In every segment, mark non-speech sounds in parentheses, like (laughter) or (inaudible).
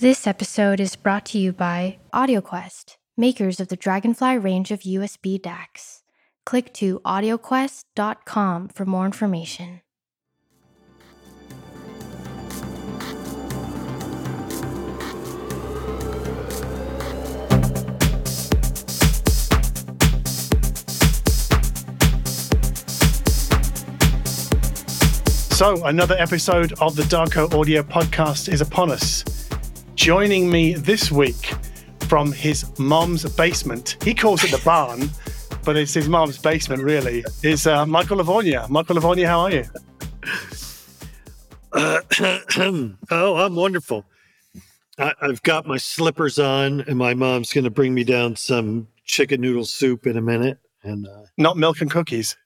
This episode is brought to you by AudioQuest, makers of the Dragonfly range of USB DACs. Click to audioquest.com for more information. So, another episode of the Darko Audio podcast is upon us. Joining me this week from his mom's basement, he calls it the barn, but it's his mom's basement, really, is uh, Michael Lavorgna. Michael Lavorgna, how are you? Uh, (coughs) oh, I'm wonderful. I, I've got my slippers on, and my mom's going to bring me down some chicken noodle soup in a minute. And uh, Not milk and cookies.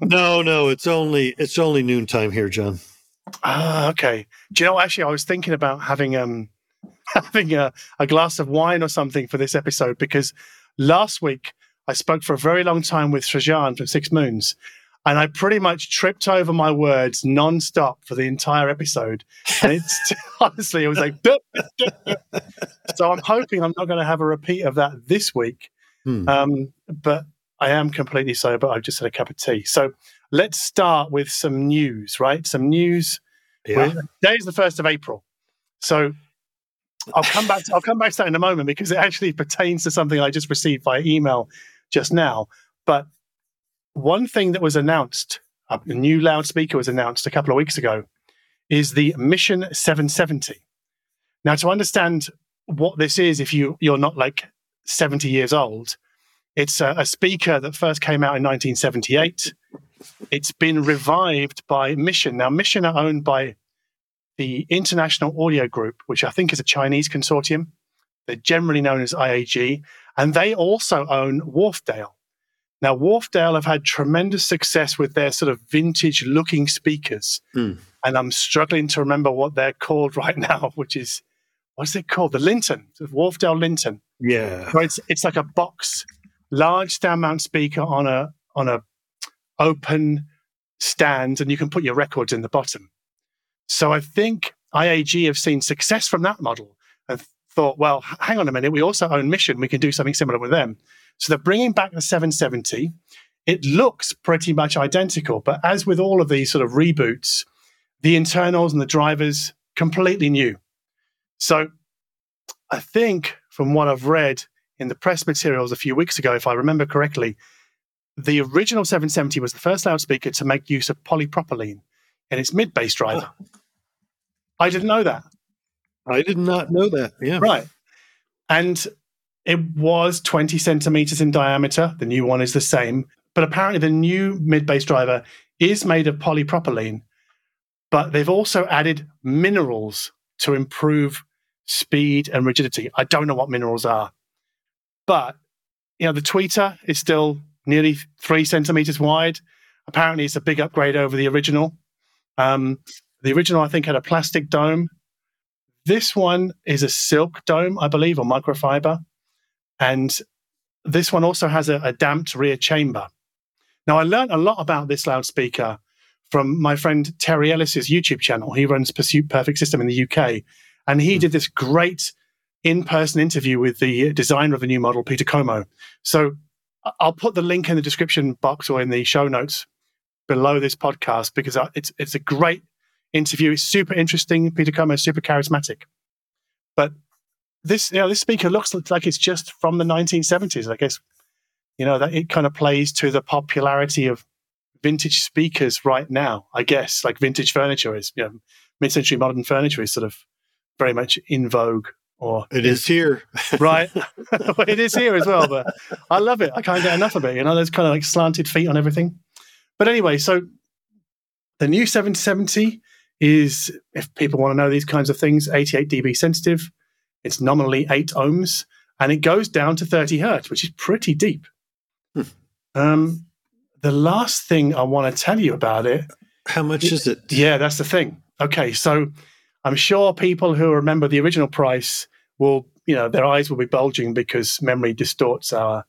no, no, it's only it's only noontime here, John. Ah, okay. Do you know? Actually, I was thinking about having um (laughs) having a, a glass of wine or something for this episode because last week I spoke for a very long time with Srajan from Six Moons, and I pretty much tripped over my words non-stop for the entire episode. And it's (laughs) (laughs) honestly, it was like. So I'm hoping I'm not going to have a repeat of that this week. Hmm. Um, but I am completely sober. I've just had a cup of tea. So let's start with some news, right? Some news. Yeah. Today is the first of April, so I'll come back. To, I'll come back to that in a moment because it actually pertains to something I just received via email just now. But one thing that was announced, a new loudspeaker was announced a couple of weeks ago, is the Mission 770. Now, to understand what this is, if you you're not like 70 years old, it's a, a speaker that first came out in 1978. It's been revived by Mission. Now, Mission are owned by the International Audio Group, which I think is a Chinese consortium. They're generally known as IAG, and they also own Wharfedale. Now, Wharfedale have had tremendous success with their sort of vintage looking speakers. Hmm. And I'm struggling to remember what they're called (laughs) right now, which is, what's it called? The Linton, the Wharfedale Linton. Yeah. So it's it's like a box, large stand mount speaker on a on a open stand, and you can put your records in the bottom. So I think IAG have seen success from that model and thought, well, hang on a minute, we also own Mission, we can do something similar with them. So they're bringing back the 770. It looks pretty much identical, but as with all of these sort of reboots, the internals and the drivers completely new. So I think from what I've read in the press materials a few weeks ago, if I remember correctly, the original 770 was the first loudspeaker to make use of polypropylene in its mid bass driver. Oh. I didn't know that. I did not know that. Yeah. Right. And it was 20 centimeters in diameter. The new one is the same. But apparently, the new mid bass driver is made of polypropylene, but they've also added minerals to improve speed and rigidity. I don't know what minerals are, but you know, the tweeter is still nearly three centimeters wide. Apparently, it's a big upgrade over the original. Um, the original, I think, had a plastic dome. This one is a silk dome, I believe, or microfiber. And this one also has a, a damped rear chamber. Now, I learned a lot about this loudspeaker from my friend Terry Ellis's YouTube channel. He runs Pursuit Perfect System in the UK. And he did this great in person interview with the designer of the new model, Peter Comeau. So I'll put the link in the description box or in the show notes below this podcast because it's, it's a great interview. It's super interesting. Peter Comeau is super charismatic. But this, you know, this speaker looks like it's just from the 1970s. I guess, you know, that it kind of plays to the popularity of vintage speakers right now. I guess, like vintage furniture is, you know, mid-century modern furniture is sort of very much in vogue. Or It is here. (laughs) right. (laughs) Well, it is here as well, but I love it. I can't get enough of it. You know, there's kind of like slanted feet on everything. But anyway, so the new 770 is, if people want to know these kinds of things, 88 dB sensitive. It's nominally eight ohms, and it goes down to 30 hertz, which is pretty deep. Hmm. Um, the last thing I want to tell you about it How much is it? yeah, that's the thing. Okay, so I'm sure people who remember the original price will, you know, their eyes will be bulging because memory distorts our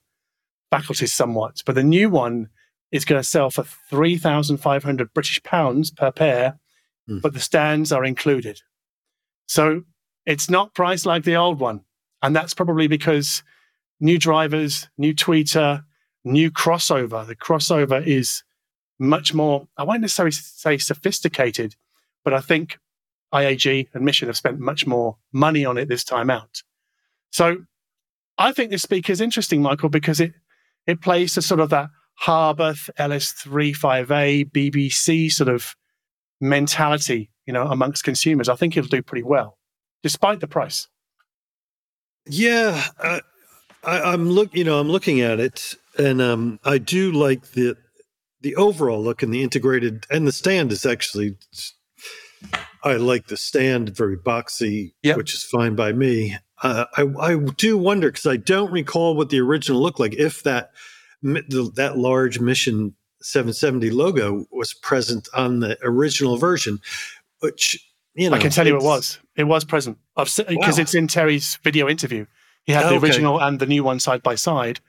faculties somewhat. But the new one is going to sell for 3,500 British pounds per pair, Hmm. but the stands are included. So it's not priced like the old one. And that's probably because new drivers, new tweeter, new crossover. The crossover is much more, I won't necessarily say sophisticated, but I think IAG and Mission have spent much more money on it this time out. So I think this speaker is interesting, Michael, because it it plays to sort of that Harbeth LS35A BBC sort of mentality, you know, amongst consumers. I think it'll do pretty well, despite the price. Yeah, I, I, am look. You know, I'm looking at it, and um, I do like the the overall look and the integrated, and the stand is actually. I like the stand, very boxy, yep. which is fine by me. Uh, I, I do wonder because I don't recall what the original looked like. If that that large Mission 770 logo was present on the original version, which you know, I can tell you it was. It was present because wow. it's in Terry's video interview. He had the original and the new one side by side.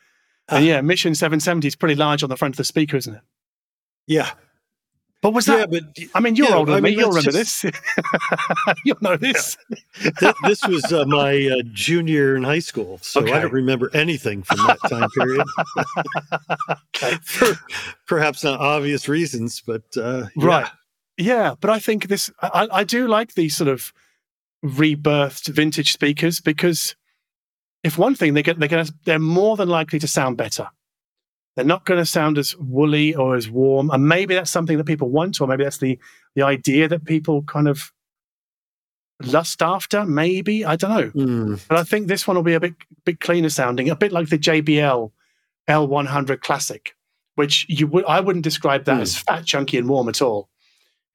And yeah, Mission 770 is pretty large on the front of the speaker, isn't it? Yeah. But was that? Yeah, but I mean, you're yeah, older than I mean, me. You'll remember just, this. (laughs) You'll know this. Yeah. this was uh, my uh, junior in high school, so okay. I don't remember anything from that time period. okay. (laughs) For perhaps not obvious reasons, but uh, right. Yeah, but I think this. I, I do like these sort of rebirthed vintage speakers because if one thing they get they're to they're more than likely to sound better. They're not going to sound as woolly or as warm, and maybe that's something that people want, or maybe that's the the idea that people kind of lust after. Maybe I don't know, mm. but I think this one will be a bit bit cleaner sounding, a bit like the JBL L100 Classic, which you would I wouldn't describe that mm. as fat, chunky, and warm at all.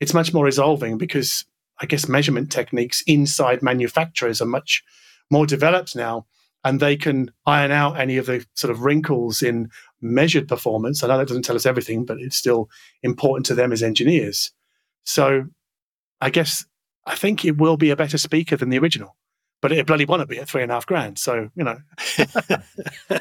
It's much more resolving because I guess measurement techniques inside manufacturers are much more developed now and they can iron out any of the sort of wrinkles in measured performance. I know that doesn't tell us everything, but it's still important to them as engineers. So I guess I think it will be a better speaker than the original, but it bloody want to be at three and a half grand. So, you know. (laughs)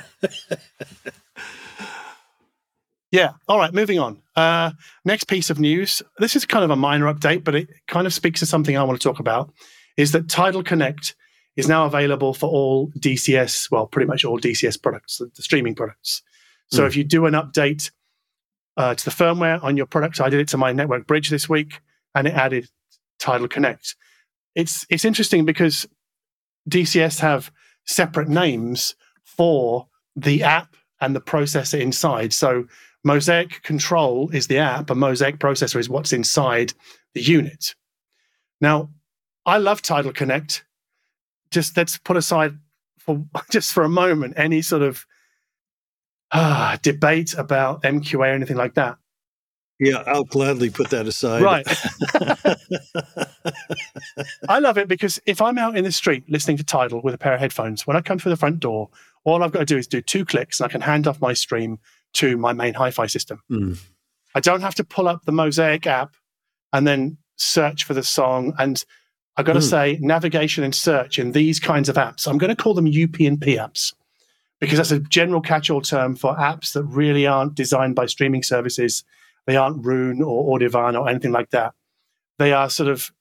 yeah. All right. Moving on. Uh, next piece of news. This is kind of a minor update, but it kind of speaks to something I want to talk about is that Tidal Connect is now available for all DCS, well, pretty much all DCS products, the, the streaming products. So mm. if you do an update uh, to the firmware on your product, I did it to my network bridge this week, and it added Tidal Connect. It's it's interesting because DCS have separate names for the app and the processor inside. So Mosaic Control is the app, and Mosaic Processor is what's inside the unit. Now, I love Tidal Connect just let's put aside for (laughs) just for a moment any sort of uh, debate about MQA or anything like that. Yeah, I'll gladly put that aside. Right. (laughs) I love it because if I'm out in the street listening to Tidal with a pair of headphones, when I come through the front door, all I've got to do is do two clicks and I can hand off my stream to my main hi fi system. Mm. I don't have to pull up the Mosaic app and then search for the song and I've got to mm. say, navigation and search in these kinds of apps, I'm going to call them UPnP apps because that's a general catch-all term for apps that really aren't designed by streaming services. They aren't Roon or Audirvana or anything like that. They are sort of,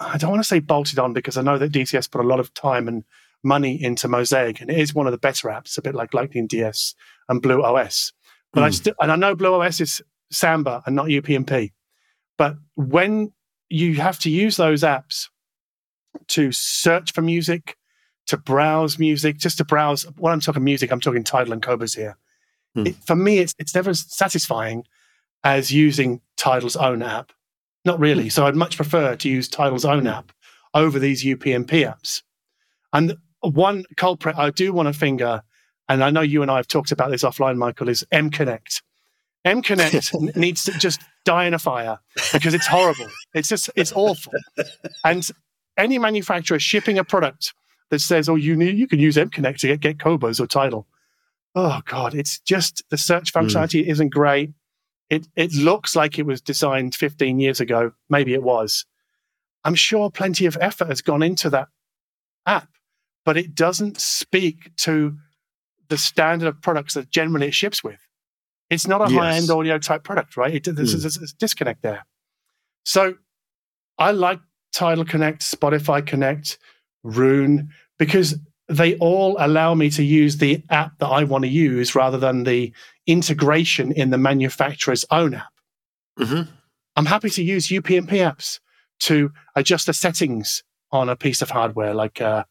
I don't want to say bolted on because I know that DCS put a lot of time and money into Mosaic, and it is one of the better apps, a bit like Lightning DS and Blue OS. But mm. I hmm. still, and I know Blue OS is Samba and not UPnP. But when you have to use those apps to search for music, to browse music, just to browse. When I'm talking music, I'm talking Tidal and Qobuz here. Hmm. It, for me, it's it's never as satisfying as using Tidal's own app. Not really. Hmm. So I'd much prefer to use Tidal's own hmm. app over these UPnP apps. And one culprit I do want to finger, and I know you and I have talked about this offline, Michael, is M Connect. M Connect (laughs) needs to just die in a fire because it's horrible. It's just it's awful. And any manufacturer shipping a product that says, "Oh, you need you can use MConnect to get get Qobuz or Tidal," oh god, it's just the search hmm. functionality mm. isn't great. It it looks like it was designed 15 years ago. Maybe it was. I'm sure plenty of effort has gone into that app, but it doesn't speak to the standard of products that generally it ships with. It's not a yes. high end audio type product, right? It, there's, mm. there's, a disconnect there. So I like Tidal Connect, Spotify Connect, Roon, because they all allow me to use the app that I want to use rather than the integration in the manufacturer's own app. Mm-hmm. I'm happy to use UPnP apps to adjust the settings on a piece of hardware, like, uh,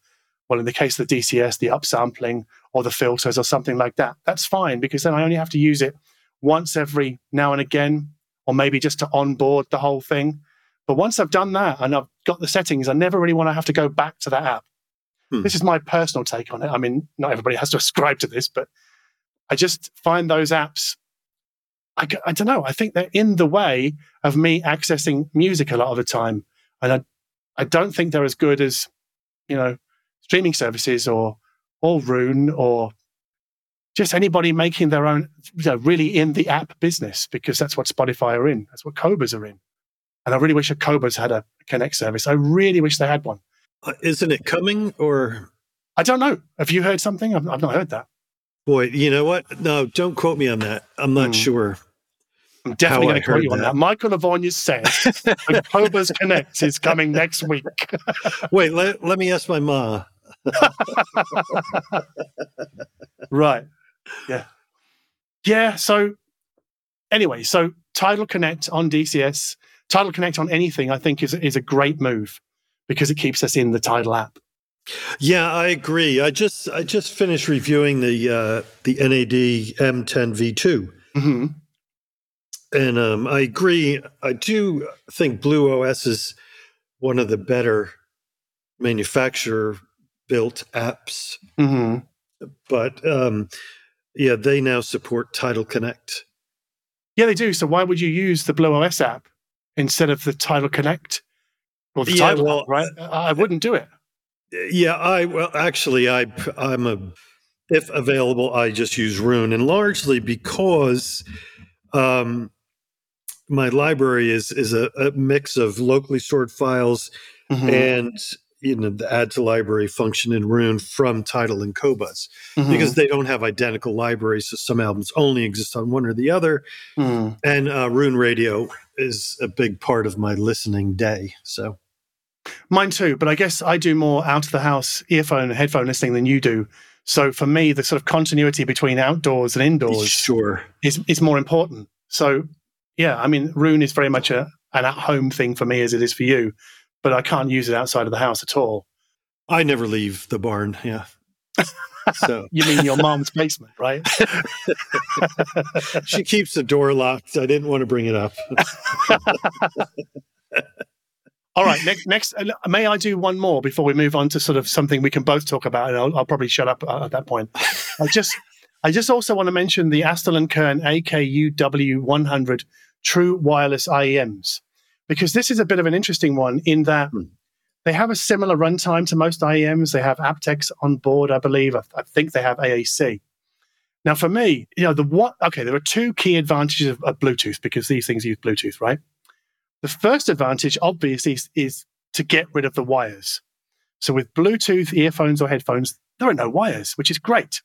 well, in the case of the DCS, the upsampling or the filters or something like that. That's fine because then I only have to use it once every now and again, or maybe just to onboard the whole thing. But once I've done that and I've got the settings, I never really want to have to go back to that app. Hmm. This is my personal take on it. I mean, not everybody has to (laughs) ascribe to this, but I just find those apps, I, I don't know, I think they're in the way of me accessing music a lot of the time. And I, I don't think they're as good as, you know, streaming services or, or Roon or just anybody making their own, you know, really in the app business because that's what Spotify are in. That's what Qobuz are in. And I really wish a Qobuz had a Connect service. I really wish they had one. Uh, isn't it coming or? I don't know. Have you heard something? I've, I've not heard that. Boy, you know what? No, don't quote me on that. I'm not Hmm. sure. I'm definitely going to quote you on that. Michael Lavorgna says Qobuz Connect is coming next week. (laughs) Wait, let, let me ask my ma. (laughs) right. Yeah. Yeah. So, anyway, so Tidal Connect on DCS, Tidal Connect on anything, I think is, is a great move because it keeps us in the Tidal app. Yeah, I agree. I just I just finished reviewing the uh, the NAD M10 V2, hmm and um, I agree. I do think Blue OS is one of the better manufacturer built apps, hmm but um, yeah, they now support Tidal Connect. Yeah, they do. So, why would you use the Blue OS app instead of the Tidal Connect? Or the Yeah, Tidal well, app, right? I wouldn't do it. Yeah, I well actually I I'm a if available I just use Roon and largely because um my library is is a, a mix of locally stored files Mhm. and you know the add to library function in Roon from Tidal and Qobuz Mhm. because they don't have identical libraries so some albums only exist on one or the other Mhm. and uh, Roon Radio is a big part of my listening day so Mine too, but I guess I do more out of the house earphone and headphone listening than you do. So for me, the sort of continuity between outdoors and indoors sure is is more important. So yeah, I mean, Roon is very much a an at home thing for me as it is for you, but I can't use it outside of the house at all. I never leave the barn yeah (laughs) so You mean your mom's basement, right? (laughs) she keeps the door locked. I didn't want to bring it up. (laughs) All right, next, next, uh, may I do one more before we move on to sort of something we can both talk about, and I'll, I'll probably shut up uh, at that point. I just, I just also want to mention the Astell and Kern AKUW 100 True Wireless IEMs because this is a bit of an interesting one in that Hmm. they have a similar runtime to most IEMs. They have aptX on board, I believe. I, I think they have AAC. Now, for me, you know, the what? Okay, there are two key advantages of, of Bluetooth because these things use Bluetooth, right? The first advantage, obviously, is, is to get rid of the wires. So with Bluetooth earphones or headphones, there are no wires, which is great.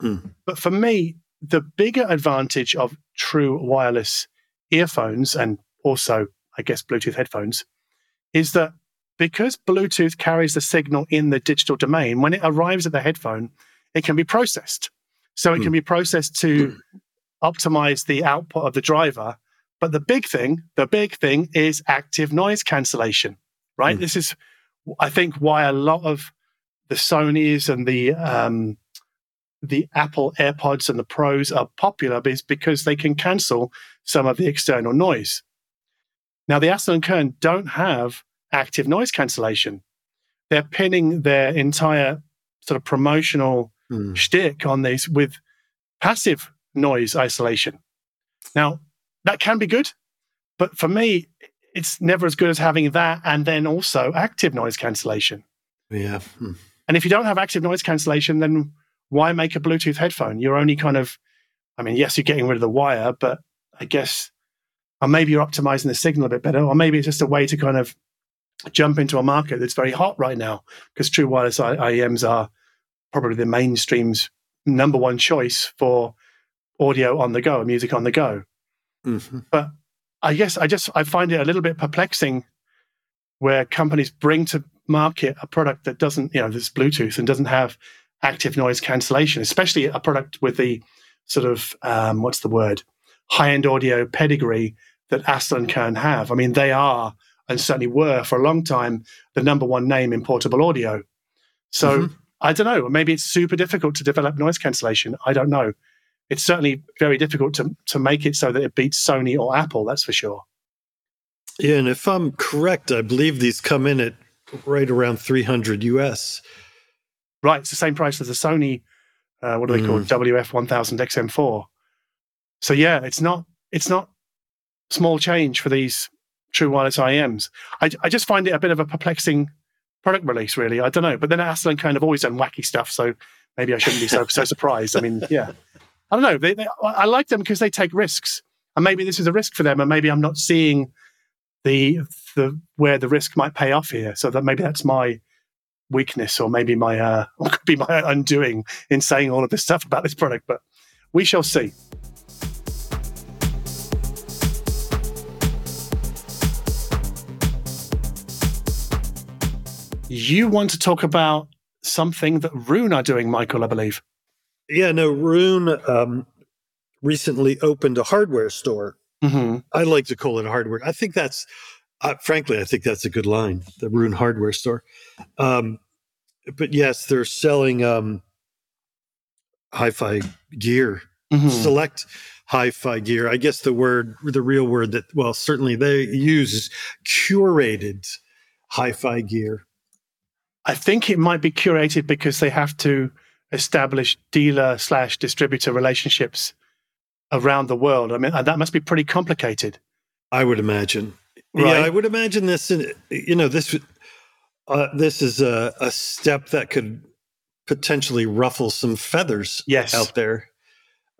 Hmm. But for me, the bigger advantage of true wireless earphones and also, I guess, Bluetooth headphones is that because Bluetooth carries the signal in the digital domain, when it arrives at the headphone, it can be processed. So it Hmm. can be processed to optimize the output of the driver. But the big thing, the big thing is active noise cancellation, right? Hmm. This is, I think, why a lot of the Sony's and the um, the Apple AirPods and the Pros are popular is because they can cancel some of the external noise. Now, the Astell and Kern don't have active noise cancellation. They're pinning their entire sort of promotional Hmm. shtick on these with passive noise isolation. Now, that can be good, but for me, it's never as good as having that and then also active noise cancellation. Yeah. Hmm. And if you don't have active noise cancellation, then why make a Bluetooth headphone? You're only kind of, I mean, yes, you're getting rid of the wire, but I guess, or maybe you're optimizing the signal a bit better, or maybe it's just a way to kind of jump into a market that's very hot right now because true wireless I- IEMs are probably the mainstream's number one choice for audio on the go, music on the go. Mhm. I guess I just I find it a little bit perplexing where companies bring to market a product that doesn't, you know, this Bluetooth and doesn't have active noise cancellation, especially a product with the sort of um, what's the word high end audio pedigree that Astell and Kern have. I mean, they are and certainly were for a long time the number one name in portable audio. So mm-hmm. I don't know. Maybe it's super difficult to develop noise cancellation. I don't know. It's certainly very difficult to to make it so that it beats Sony or Apple. That's for sure. Yeah, and if I'm correct, I believe these come in at right around 300 US. Right, it's the same price as the Sony. Uh, what do they mm. call it? WF 1000 XM4. So yeah, it's not it's not small change for these true wireless IEMs. I, I just find it a bit of a perplexing product release, really. I don't know. But then Astell kind of always done wacky stuff, so maybe I shouldn't be so so surprised. I mean, yeah, I don't know. They, they, I like them because they take risks, and maybe this is a risk for them, and maybe I'm not seeing the the where the risk might pay off here. So that maybe that's my weakness, or maybe my uh, or (laughs) could be my undoing in saying all of this stuff about this product. But we shall see. You want to talk about something that Roon are doing, Michael, I believe. Yeah, no, Roon um, recently opened a hardware store. Mm-hmm. I like to call it a hardware. I think that's, uh, frankly, I think that's a good line, the Roon hardware store. Um, but yes, they're selling um, hi fi gear, mm-hmm. select hi fi gear. I guess the word, the real word that, well, certainly they use is curated hi fi gear. I think it might be curated because they have to establish dealer slash distributor relationships around the world. I mean, that must be pretty complicated. I would imagine. Right? Yeah, I would imagine this. You know, this uh, this is a, a step that could potentially ruffle some feathers yes. out there.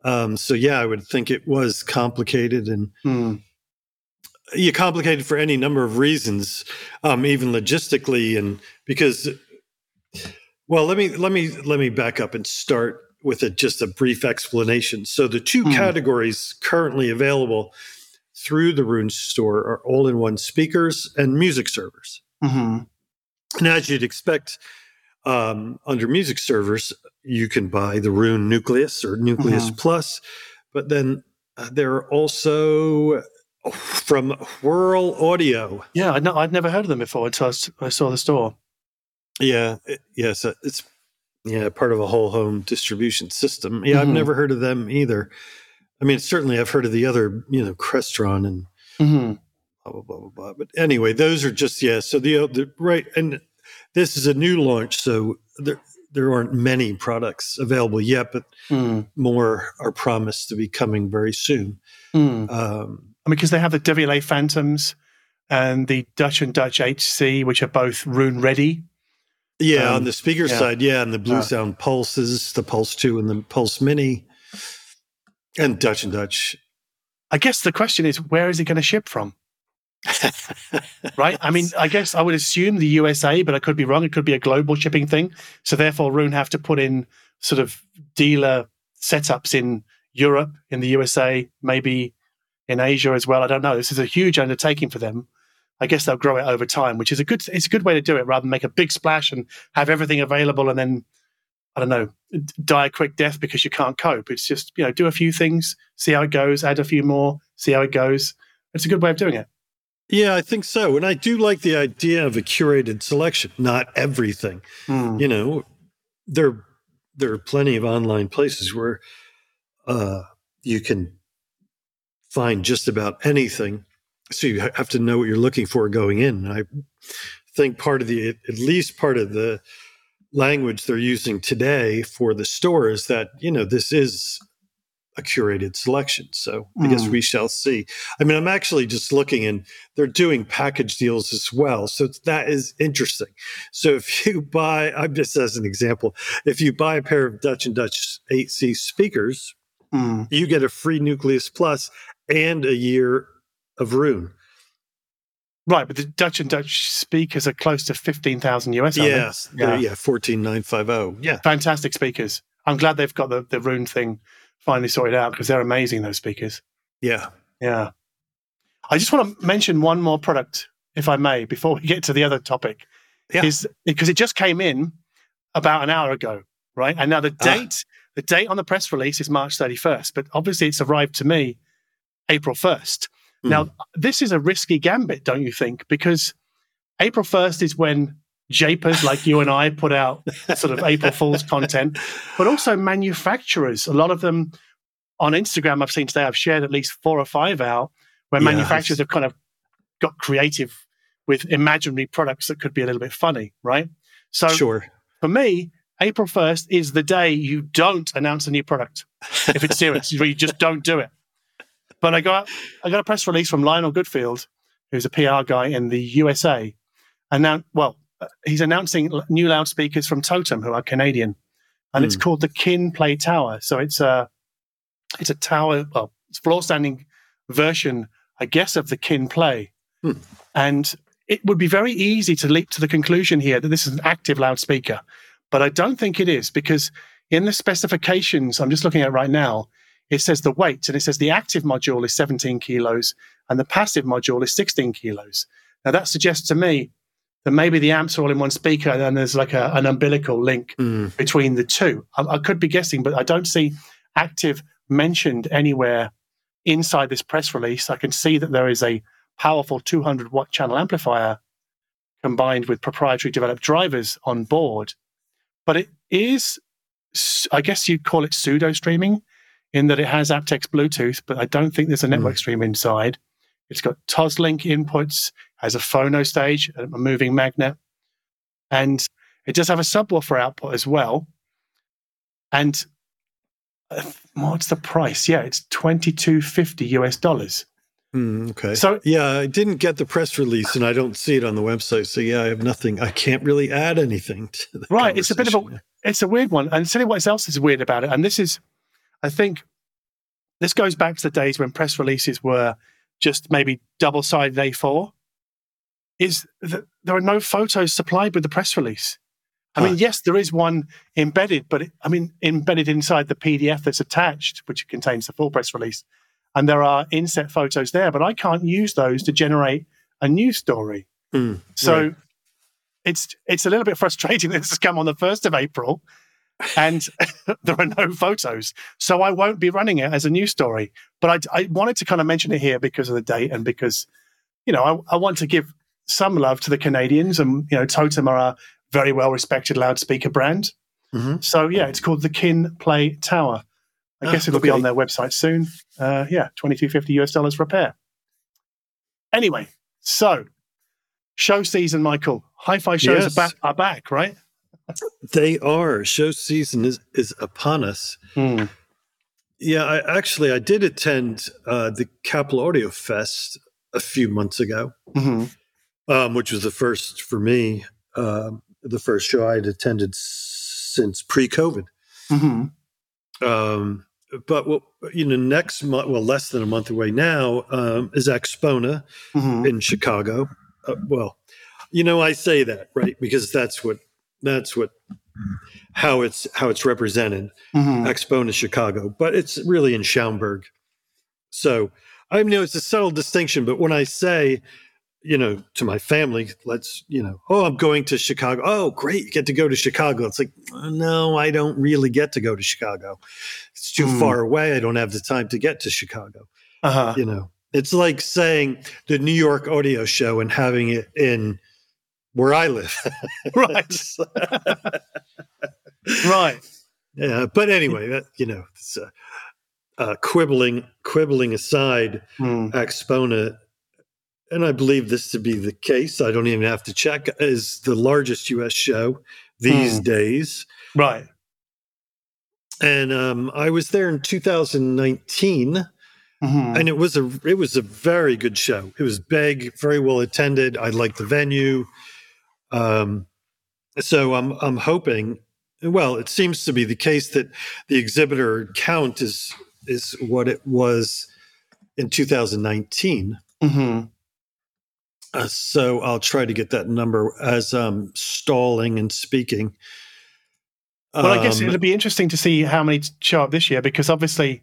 Um, so yeah, I would think it was complicated and mm. You complicated for any number of reasons, um, even logistically, and because well, let me let me let me back up and start with a, just a brief explanation. So the two mm. categories currently available through the Roon store are all-in-one speakers and music servers. Mm-hmm. And as you'd expect, um, under music servers, you can buy the Roon Nucleus or Nucleus mm-hmm. Plus, but then uh, there are also from Whirl Audio. Yeah, I'd, I'd never heard of them before until I saw the store. Yeah, it, yes, uh, it's yeah part of a whole home distribution system. Yeah, mm-hmm. I've never heard of them either. I mean, certainly I've heard of the other, you know, Crestron and mm-hmm. blah blah blah blah blah. But anyway, those are just yeah. So the, uh, the right, and this is a new launch, so there there aren't many products available yet, but mm. more are promised to be coming very soon. Mm. Um, because they have the WLA Phantoms and the Dutch and Dutch 8C, which are both Roon ready. Yeah, um, on the speaker yeah. side, yeah, and the Blue uh, Sound Pulses, the Pulse 2 and the Pulse Mini, and Dutch and Dutch. I guess the question is, where is it going to ship from? (laughs) right? I mean, I guess I would assume the USA, but I could be wrong. It could be a global shipping thing. So therefore, Roon have to put in sort of dealer setups in Europe, in the USA, maybe in Asia as well. I don't know. This is a huge undertaking for them. I guess they'll grow it over time, which is a good it's a good way to do it rather than make a big splash and have everything available and then I don't know die a quick death because you can't cope. It's just you know do a few things, see how it goes, add a few more, see how it goes. It's a good way of doing it. Yeah, I think so, and I do like the idea of a curated selection, not everything. Mm. You know, there there are plenty of online places where uh, you can find just about anything so you have to know what you're looking for going in. I think part of the, at least part of the language they're using today for the store is that, you know, this is a curated selection. So I guess hmm. we shall see. I mean, I'm actually just looking and they're doing package deals as well. So that is interesting. So if you (laughs) buy, I'm just as an example, if you buy a pair of Dutch and Dutch 8C speakers, mm. you get a free Nucleus Plus and a year of Roon. Right, but the Dutch and Dutch speakers are close to 15,000 US. Yes, yeah, yeah 14950. Yeah. Fantastic speakers. I'm glad they've got the, the Roon thing finally sorted out because they're amazing, those speakers. Yeah. Yeah. I just want to mention one more product if I may, before we get to the other topic, Yeah. is because it just came in about an hour ago, right? And now the Ah. date, the date on the press release is March 31st, but obviously it's arrived to me April 1st. Hmm. Now, this is a risky gambit, don't you think? Because April 1st is when japers like you and I put out (laughs) sort of April Fool's content, but also manufacturers. A lot of them on Instagram, I've seen today, I've shared at least four or five out where Yes. manufacturers have kind of got creative with imaginary products that could be a little bit funny, right? So sure. for me, April 1st is the day you don't announce a new product if it's serious. you just don't do it. But I got I got a press release from Lionel Goodfield, who's a PR guy in the USA. And now, well, he's announcing new loudspeakers from Totem, who are Canadian, and it's Hmm. called the Kin Play Tower. So it's a it's a tower, well, it's floor standing version, I guess, of the Kin Play. Hmm. And it would be very easy to leap to the conclusion here that this is an active loudspeaker, but I don't think it is because in the specifications I'm just looking at right now, it says the weight and it says the active module is 17 kilos and the passive module is 16 kilos. Now that suggests to me that maybe the amps are all in one speaker and then there's like a, an umbilical link Hmm. between the two. I, I could be guessing, but I don't see active mentioned anywhere inside this press release. I can see that there is a powerful 200 watt channel amplifier combined with proprietary developed drivers on board. But it is, I guess you'd call it pseudo streaming in that it has aptX Bluetooth, but I don't think there's a network stream inside. It's got Toslink inputs, has a phono stage, a moving magnet, and it does have a subwoofer output as well. And uh, what's the price? Yeah, it's twenty two fifty US dollars. Hmm, okay. So yeah, I didn't get the press release and I don't see it on the website. So yeah, I have nothing. I can't really add anything to the Right, it's a bit of a- it's a weird one. And tell you what else is weird about it. And this is, I think, this goes back to the days when press releases were just maybe double sided A4. Is that there are no photos supplied with the press release? I mean, yes, there is one embedded, but it, I mean, embedded inside the PDF that's attached, which contains the full press release. And there are inset photos there, but I can't use those to generate a news story. Hmm, So it's it's a little bit frustrating (laughs) that this has come on the first of April, and (laughs) there are no photos. So I won't be running it as a news story. But I, I wanted to kind of mention it here because of the date and because you know I, I want to give some love to the Canadians, and you know Totem are a very well respected loudspeaker brand. Mhm. So yeah, it's called the Kin Play Tower. I Ah, guess it'll be on their website soon. Uh, yeah, twenty two fifty US dollars for a pair. Anyway, so show season, Michael. Hi-fi shows Yes. are back. Are back, right? They are. Show season is, is upon us. Hmm. Yeah, I actually I did attend uh, the Capitol Audio Fest a few months ago, hmm um, which was the first for me, um, the first show I had attended since pre-COVID. hmm Um, but well, you know, next month, well, less than a month away now, um, is Axpona hmm in Chicago. Uh, well, you know, I say that right because that's what that's what how it's how it's represented. hmm Axpona Chicago, but it's really in Schaumburg. So I know it's a subtle distinction, but when I say, you know, to my family, let's, you know, oh, I'm going to Chicago. Oh, great, you get to go to Chicago. It's like, "Uh, no, I don't really get to go to Chicago. It's too Hmm. far away. I don't have the time to get to Chicago. Uh-huh. You know, it's like saying the New York audio show and having it in where I live. (laughs) Right. (laughs) Right. Yeah, but anyway, that you know, it's, uh, uh, quibbling quibbling aside, Hmm. Axpona, and I believe this to be the case. I don't even have to check. Is the largest U.S. show these Hmm. days, Right. and um, I was there in 2019, hmm and it was a it was a very good show. It was big, very well attended. I liked the venue. Um, so I'm I'm hoping. Well, it seems to be the case that the exhibitor count is is what it was in 2019. hmm Uh, so I'll try to get that number as I'm stalling and speaking. Well, I guess Um, it'll be interesting to see how many show up this year because obviously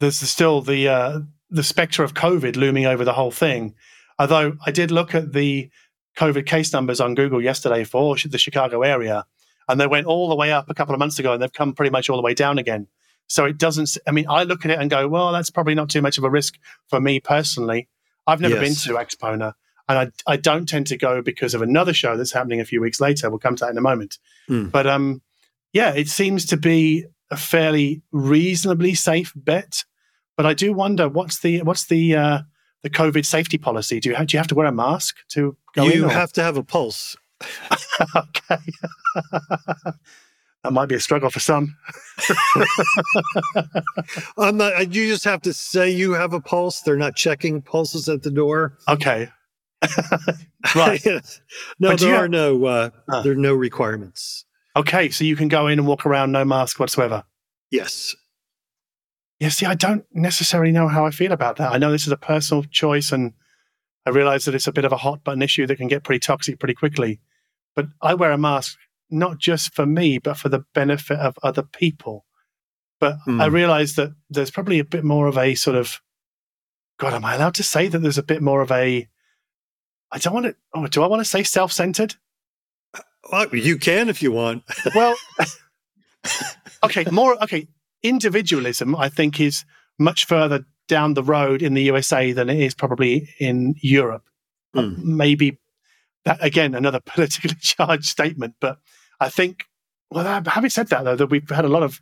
there's still the uh, the spectre of COVID looming over the whole thing. Although I did look at the COVID case numbers on Google yesterday for the Chicago area, and they went all the way up a couple of months ago, and they've come pretty much all the way down again. So it doesn't. I mean, I look at it and go, well, that's probably not too much of a risk for me personally. I've never Yes. been to Axpona, and I, I don't tend to go because of another show that's happening a few weeks later. We'll come to that in a moment. Hmm. But um, yeah, it seems to be a fairly reasonably safe bet. But I do wonder what's the what's the uh, the COVID safety policy? Do you have, do you have to wear a mask to go in? you have to have a pulse. (laughs) okay. (laughs) that might be a struggle for some. (laughs) I'm not. You just have to say you have a pulse. They're not checking pulses at the door. Okay. right. no, But there are have- no. Uh, Ah. There are no requirements. Okay. So you can go in and walk around no mask whatsoever. Yes. Yeah. See, I don't necessarily know how I feel about that. I know this is a personal choice, and I realize that it's a bit of a hot button issue that can get pretty toxic pretty quickly. But I wear a mask not just for me, but for the benefit of other people. But Hmm. I realize that there's probably a bit more of a sort of, God, am I allowed to say that there's a bit more of a, I don't want to, oh, do I want to say self centered? Well, you can if you want. Well, (laughs) okay, more, okay. Individualism, I think, is much further down the road in the USA than it is probably in Europe. Hmm. Maybe that, again, another (laughs) politically charged statement. But I think, well, having said that, though, that we've had a lot of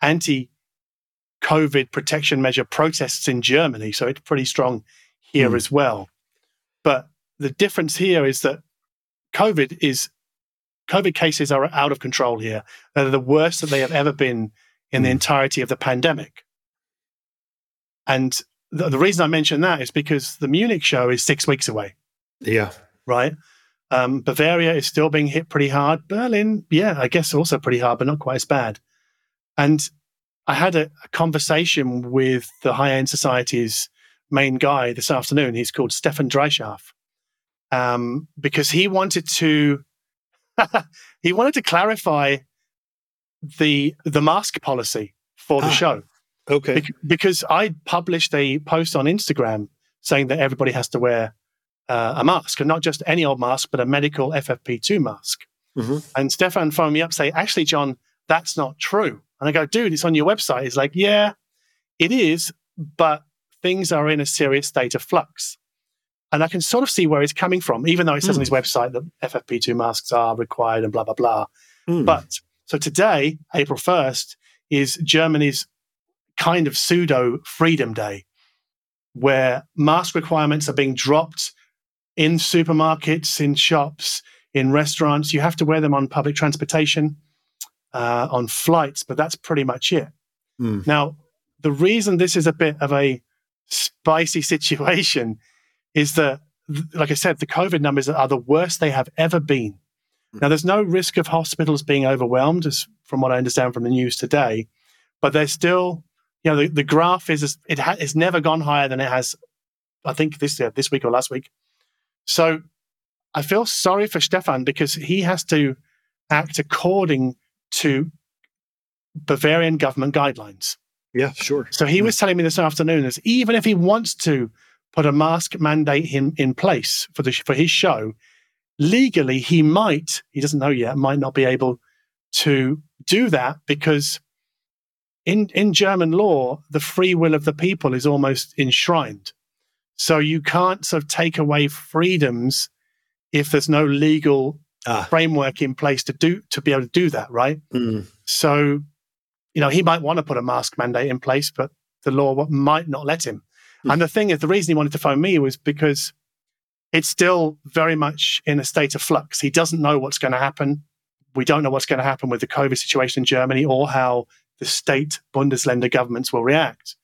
anti COVID protection measure protests in Germany. So it's pretty strong here Hmm. as well. But the difference here is that COVID is COVID cases are out of control here. They're the worst that they have ever been in the Hmm. entirety of the pandemic. And the, the reason I mention that is because the Munich show is six weeks away, Yeah. right? Um, Bavaria is still being hit pretty hard. Berlin, yeah, I guess also pretty hard, but not quite as bad. And I had a, a conversation with the High End Society's main guy this afternoon. He's called Stefan Dreischärf, um, because he wanted to (laughs) he wanted to clarify the the mask policy for the Ah. show Okay. Bec- because I published a post on Instagram saying that everybody has to wear uh, a mask, and not just any old mask, but a medical FFP2 mask. Mhm. And Stefan phoned me up, say, "Actually, John, that's not true." And I go, "Dude, it's on your website." He's like, "Yeah, it is, but things are in a serious state of flux." And I can sort of see where he's coming from, even though it says on his website that FFP2 masks are required and blah blah blah. Hmm. But so today, April 1st, is Germany's kind of pseudo freedom day where mask requirements are being dropped in supermarkets, in shops, in restaurants. You have to wear them on public transportation, uh, on flights, but that's pretty much it. Hmm. Now, the reason this is a bit of a spicy (laughs) situation is that, like I said, the COVID numbers are the worst they have ever been. Now, there's no risk of hospitals being overwhelmed, as from what I understand from the news today, but there's still, you know, the, the graph is it ha- it's never gone higher than it has, I think this uh, this week or last week. So I feel sorry for Stefan because he has to act according to Bavarian government guidelines. yeah, sure. So he was telling me this afternoon is even if he wants to put a mask mandate in, in place for the for his show, legally he might, he doesn't know yet, might not be able to do that because in in German law, the free will of the people is almost enshrined. So you can't sort of take away freedoms if there's no legal Ah. framework in place to do to be able to do that, right? Hmm. So, you know, he might want to put a mask mandate in place, but the law might not let him. Hmm. And the thing is, the reason he wanted to phone me was because it's still very much in a state of flux. He doesn't know what's going to happen. We don't know what's going to happen with the COVID situation in Germany or how the state Bundesländer governments will react.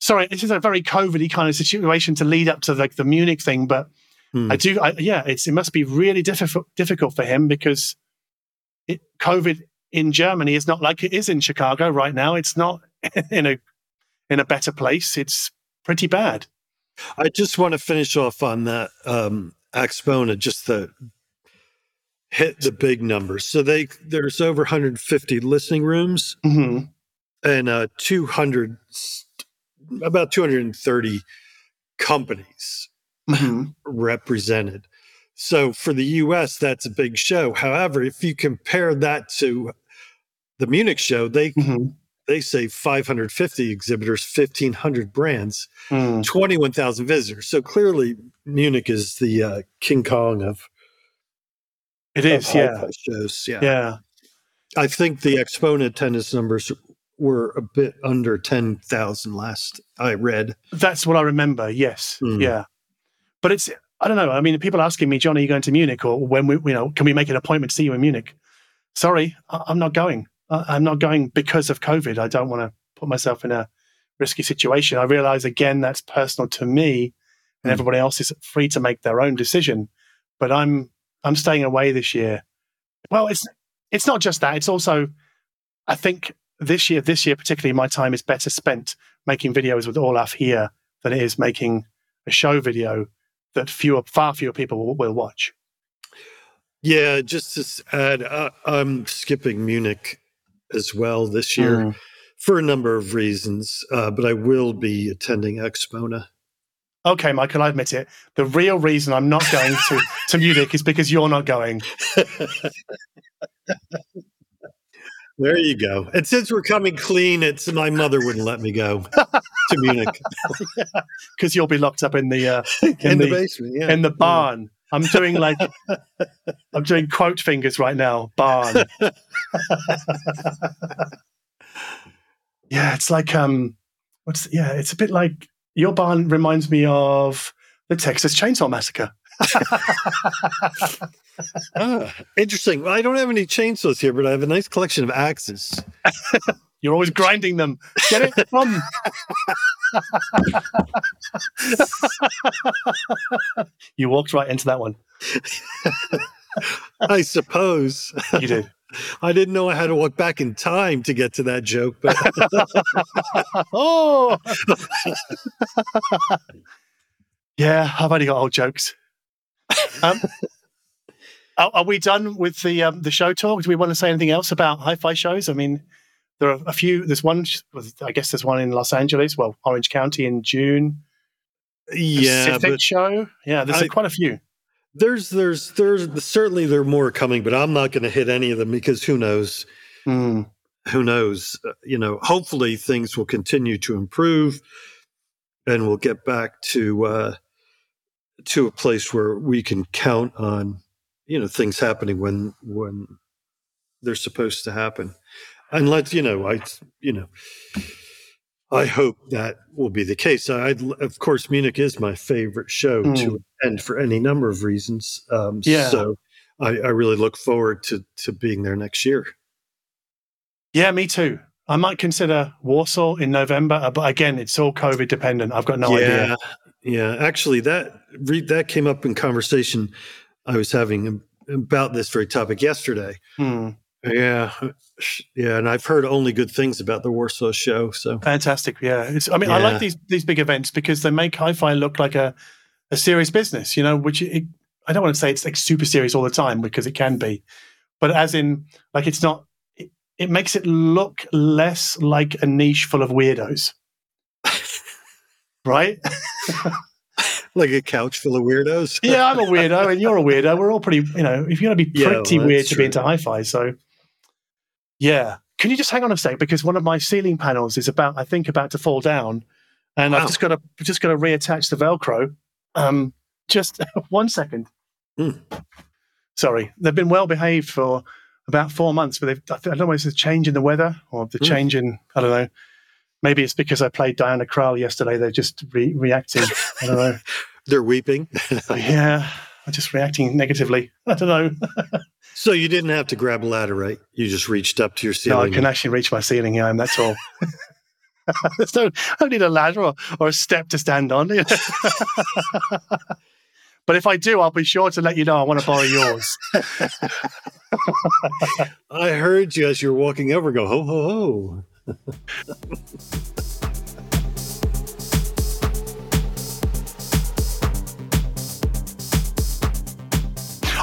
Sorry, this is a very COVID kind of situation to lead up to like the Munich thing, but Hmm. I do, I, yeah, it's, it must be really difficult difficult for him because it, COVID in Germany is not like it is in Chicago right now. It's not (laughs) in a in a better place. It's pretty bad. I just want to finish off on that um, Axpona, just the hit the big numbers. So they there's over 150 listening rooms hmm and uh, 200, about 230 companies Mhm. represented. So for the US, that's a big show. However, if you compare that to the Munich show, they Mhm. They say 550 exhibitors, 1500 brands, Mm. 21,000 visitors. So clearly, Munich is the uh, King Kong of, it is, of yeah. shows. Yeah. Yeah. I think the Axpona attendance numbers were a bit under 10,000 last I read. That's what I remember. Yes. Mm. Yeah. But it's, I don't know. I mean, people are asking me, John, are you going to Munich or when we, you know, can we make an appointment to see you in Munich? Sorry, I- I'm not going. I- I'm not going because of COVID. I don't want to put myself in a risky situation. I realize again, that's personal to me and Mm. everybody else is free to make their own decision. But I'm, I'm staying away this year. Well, it's, it's not just that. It's also, I think this year, this year particularly, my time is better spent making videos with Olaf here than it is making a show video that fewer, far fewer people will, will watch. Yeah, just to add, uh, I'm skipping Munich as well this year Mm. for a number of reasons, uh, but I will be attending Axpona. Okay, Michael, I admit it. The real reason I'm not going to, (laughs) to Munich is because you're not going. (laughs) There you go. And since we're coming clean, it's my mother wouldn't let me go (laughs) to Munich because you'll be locked up in the uh, in, the, the- basement. Yeah, in the barn. I'm doing like I'm doing quote fingers right now. Barn. yeah, it's like um, what's yeah, it's a bit like your barn reminds me of the Texas Chainsaw Massacre. (laughs) Ah, interesting. Well, I don't have any chainsaws here, but I have a nice collection of axes. (laughs) You're always grinding them. Get it? Come. (laughs) you walked right into that one. I suppose. You did. I didn't know I had to walk back in time to get to that joke, but (laughs) oh. yeah, I've only got old jokes. Um, (laughs) are, are we done with the um, the show talk? Do we want to say anything else about hi-fi shows? I mean, there are a few. There's one. I guess there's one in Los Angeles. Well, Orange County in June. yeah, Pacific show. Yeah, there's I- quite a few. there's there's there's certainly there are more coming, but I'm not going to hit any of them because who knows? Mm. Who knows? Uh, you know, hopefully things will continue to improve, and we'll get back to uh, to a place where we can count on you know things happening when when they're supposed to happen. And let's you know, I you know. I hope that will be the case. I, of course, Munich is my favorite show Mm. to attend for any number of reasons. Um, Yeah. So I, I really look forward to to being there next year. Yeah, me too. I might consider Warsaw in November, uh, but again, it's all COVID dependent. I've got no yeah, idea. yeah. Actually, that re, that came up in conversation I was having about this very topic yesterday. Hmm. Yeah, uh, yeah, and I've heard only good things about the Warsaw show. So Fantastic. Yeah. It's, I mean, I like these these big events because they make hi-fi look like a, a serious business, you know, which it, I don't want to say it's like super serious all the time because it can be, but as in like it's not, it, it makes it look less like a niche full of weirdos. right? (laughs) like a couch full of weirdos. yeah, I'm a weirdo and you're a weirdo. We're all pretty, you know, if you're to be (laughs) Yeah, pretty well, weird to true. be into hi-fi. So yeah. Can you just hang on a sec? Because one of my ceiling panels is about, I think, about to fall down. And I've just got to just got to reattach the Velcro. Um, just (laughs) one second. Hmm. Sorry, they've been well behaved for about four months, but they've, I don't know it's a change in the weather or the Hmm. change in I don't know. Maybe it's because I played Diana Krall yesterday. They're just re- reacting. I don't know. (laughs) They're weeping. (laughs) Yeah, I'm just reacting negatively. I don't know. So you didn't have to grab a ladder, right? You just reached up to your ceiling. No, I can actually reach my ceiling. Yeah, and that's all. (laughs) There's no, I don't need a ladder or, or a step to stand on. you know. (laughs) but if I do, I'll be sure to let you know. I want to borrow yours. (laughs) I heard you as you were walking over. Go ho ho ho.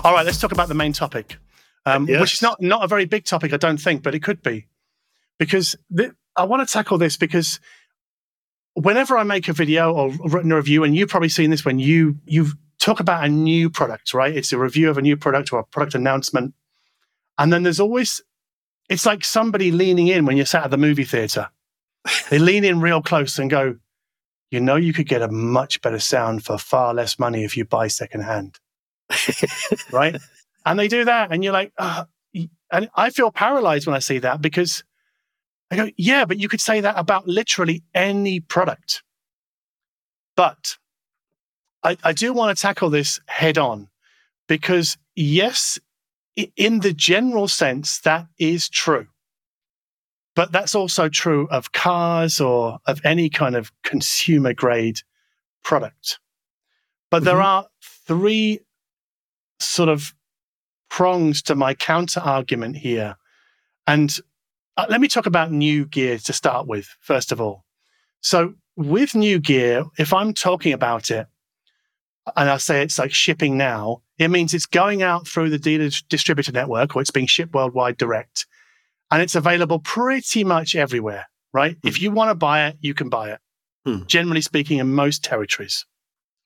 All right, let's talk about the main topic, um, Yes. which is not not a very big topic, I don't think, but it could be, because th- I want to tackle this because whenever I make a video or written a review, and you've probably seen this when you you talk about a new product, right? It's a review of a new product or a product announcement, and then there's always it's like somebody leaning in when you're sat at the movie theater. they lean in real close and go, "You know, you could get a much better sound for far less money if you buy secondhand." (laughs) right? And they do that, and you're like, oh. and I feel paralyzed when I see that because I go, yeah, but you could say that about literally any product. But I, I do want to tackle this head on because, yes, in the general sense, that is true. But that's also true of cars or of any kind of consumer grade product. But mm-hmm. there are three sort of prongs to my counter argument here. And uh, let me talk about new gear to start with, first of all. So, with new gear, if I'm talking about it and I say it's like shipping now, it means it's going out through the dealer distributor network or it's being shipped worldwide direct and it's available pretty much everywhere, right? Mm. If you want to buy it, you can buy it, mm. generally speaking, in most territories,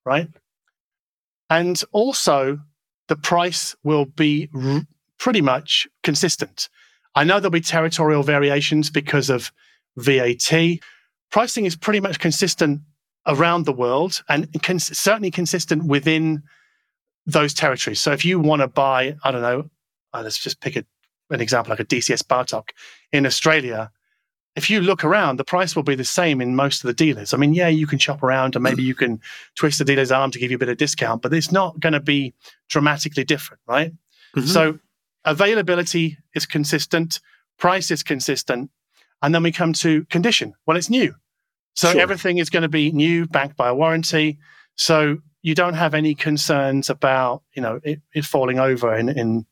right? And also, the price will be r- pretty much consistent. I know there'll be territorial variations because of VAT. Pricing is pretty much consistent around the world and cons- certainly consistent within those territories. So if you want to buy, I don't know, uh, let's just pick a, an example like a DCS Bartok in Australia, if you look around, the price will be the same in most of the dealers. I mean, yeah, you can shop around and maybe you can twist the dealer's arm to give you a bit of discount, but it's not going to be dramatically different, right? Mm-hmm. So availability is consistent, price is consistent, and then we come to condition. Well, it's new. So sure. everything is going to be new, backed by a warranty. So you don't have any concerns about, you know, it, it falling over in, in,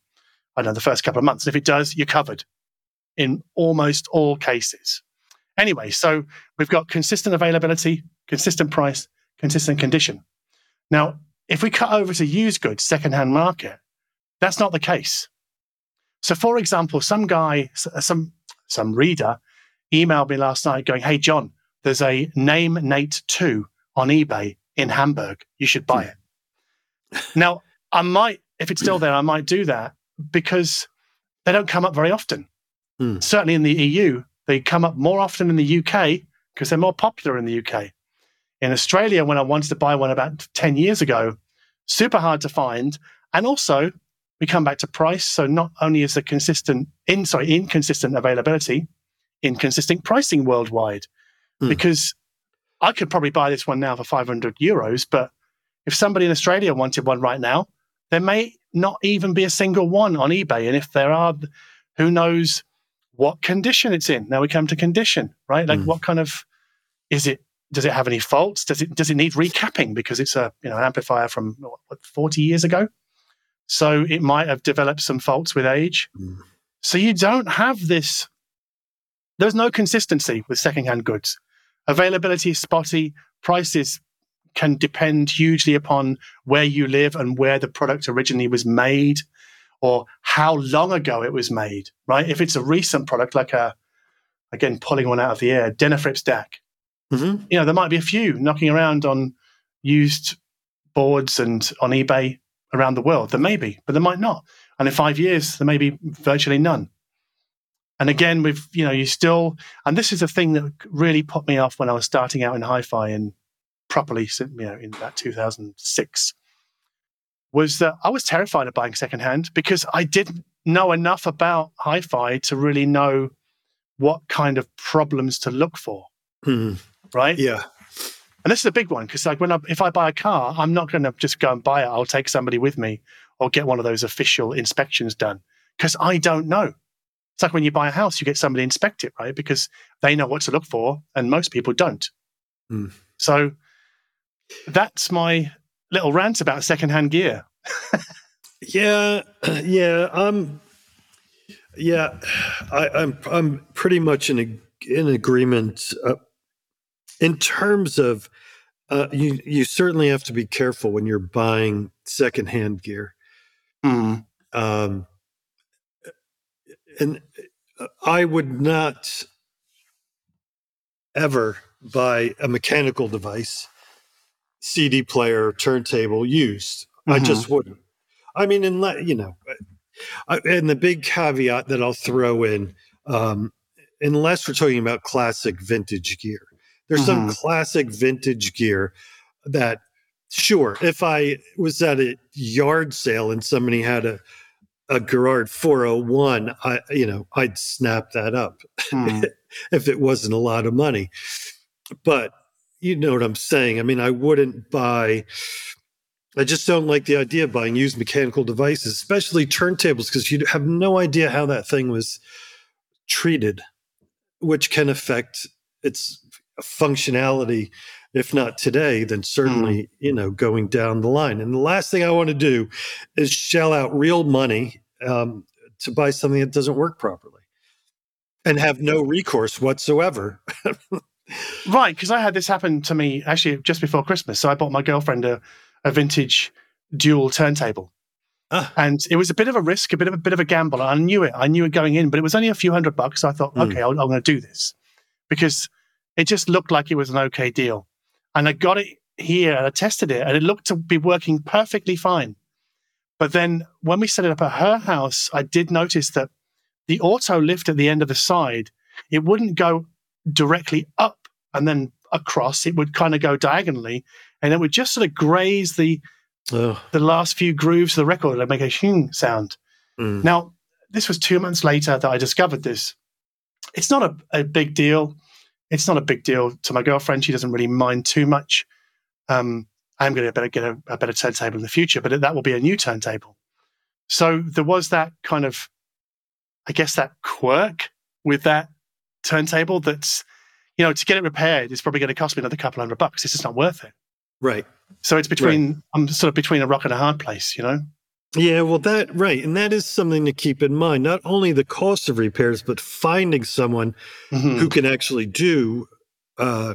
I don't know, the first couple of months. If it does, you're covered in almost all cases. Anyway, so we've got consistent availability, consistent price, consistent condition. Now, if we cut over to used goods, secondhand market, that's not the case. So, for example, some guy, uh, some some reader, emailed me last night going, "Hey, John, there's a Naim NAIT two on eBay in Hamburg. You should buy it." (laughs) now, I might, if it's still there, I might do that because they don't come up very often. Mm. Certainly in the EU, they come up more often in the UK because they're more popular in the UK. In Australia, when I wanted to buy one about 10 years ago, super hard to find. And also, we come back to price. So not only is there consistent, in, sorry, inconsistent availability, inconsistent pricing worldwide. Mm. Because I could probably buy this one now for 500 euros, but if somebody in Australia wanted one right now, there may not even be a single one on eBay. And if there are, who knows what condition it's in. Now we come to condition, right? Like mm. what kind of is it? Does it have any faults? Does it does it need recapping because it's a you know an amplifier from what, 40 years ago? So it might have developed some faults with age. Mm. So you don't have this. There's no consistency with secondhand goods. Availability is spotty. Prices can depend hugely upon where you live and where the product originally was made or how long ago it was made, right? If it's a recent product, like a, again, pulling one out of the air, Denafrips DAC, mm-hmm. you know, there might be a few knocking around on used boards and on eBay around the world. There may be, but there might not. And in five years, there may be virtually none. And again, with you know, you still, and this is a thing that really put me off when I was starting out in hi-fi and properly, you know, in about 2006 was that I was terrified of buying secondhand because I didn't know enough about hi fi to really know what kind of problems to look for. Mm. Right? Yeah. And this is a big one because, like, when I, if I buy a car, I'm not going to just go and buy it. I'll take somebody with me or get one of those official inspections done because I don't know. It's like when you buy a house, you get somebody inspect it, right? Because they know what to look for, and most people don't. Mm. So that's my little rant about secondhand gear. (laughs) yeah, (clears throat) yeah, I'm. Yeah, I, am I'm, I'm pretty much in a, in agreement. Uh, in terms of, uh, you you certainly have to be careful when you're buying secondhand gear. Mm. Um, and I would not ever buy a mechanical device, CD player, turntable used. I Mhm. just wouldn't. I mean, unless you know, I, and the big caveat that I'll throw in, um, unless we're talking about classic vintage gear, there's some Mhm. classic vintage gear that, sure, if I was at a yard sale and somebody had a a Garrard 401, I you know I'd snap that up Hmm. (laughs) if it wasn't a lot of money. But you know what I'm saying. I mean, I wouldn't buy. I just don't like the idea of buying used mechanical devices, especially turntables, because you have no idea how that thing was treated, which can affect its functionality. If not today, then certainly you know going down the line. And the last thing I want to do is shell out real money um, to buy something that doesn't work properly and have no recourse whatsoever. (laughs) Right, because I had this happen to me actually just before Christmas. So I bought my girlfriend a, a vintage dual turntable. Ah. And it was a bit of a risk, a bit of a bit of a gamble. I knew it. I knew it going in, but it was only a few hundred bucks. So I thought, Mm. okay, I'll, I'm going to do this because it just looked like it was an okay deal. And I got it here and I tested it, and it looked to be working perfectly fine. But then when we set it up at her house, I did notice that the auto lift at the end of the side, it wouldn't go directly up and then across. It would kind of go diagonally, and it would just sort of graze the oh, the last few grooves of the record and make a hung sound. mm. Now, this was two months later that I discovered this. It's not a, a big deal. It's not a big deal to my girlfriend. She doesn't really mind too much. Um, I'm going to better get a, a better turntable in the future, but that will be a new turntable. So there was that kind of, I guess, that quirk with that turntable that's, you know, to get it repaired, it's probably going to cost me another couple hundred bucks. It's just not worth it. right. So it's between, I'm sort of between a rock and a hard place, you know? Yeah, well, that right, and that is something to keep in mind. Not only the cost of repairs, but finding someone Mhm. who can actually do uh,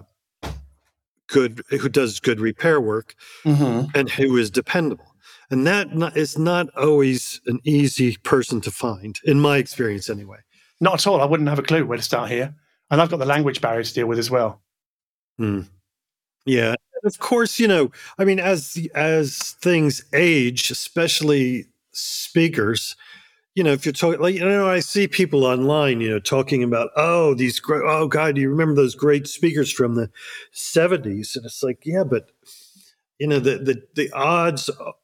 good, who does good repair work, Mhm. and who is dependable. And that not, is not always an easy person to find, in my experience, anyway. Not at all. I wouldn't have a clue where to start here. And I've got the language barrier to deal with as well. Hmm. Yeah, of course, you know, I mean, as as things age, especially speakers, you know, if you're talking, like, you know, I see people online, you know, talking about, oh, these great, oh, God, do you remember those great speakers from the '70s? And it's like, yeah, but you know, the the the odds of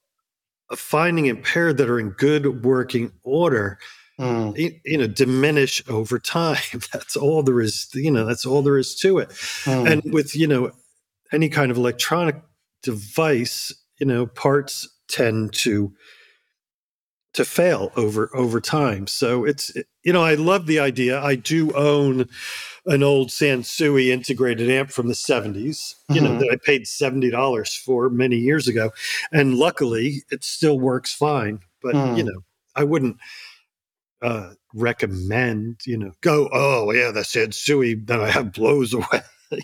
finding a pair that are in good working order Mm. you you know diminish over time (laughs) that's all there is you know that's all there is to it Mm. and with you know any kind of electronic device you know parts tend to to fail over over time so it's you know i love the idea i do own an old sansui integrated amp from the 70s you know Mhm. that i paid $70 for many years ago and luckily it still works fine but Mm. you know i wouldn't uh recommend you know go oh yeah the sansui that i have blows away (laughs)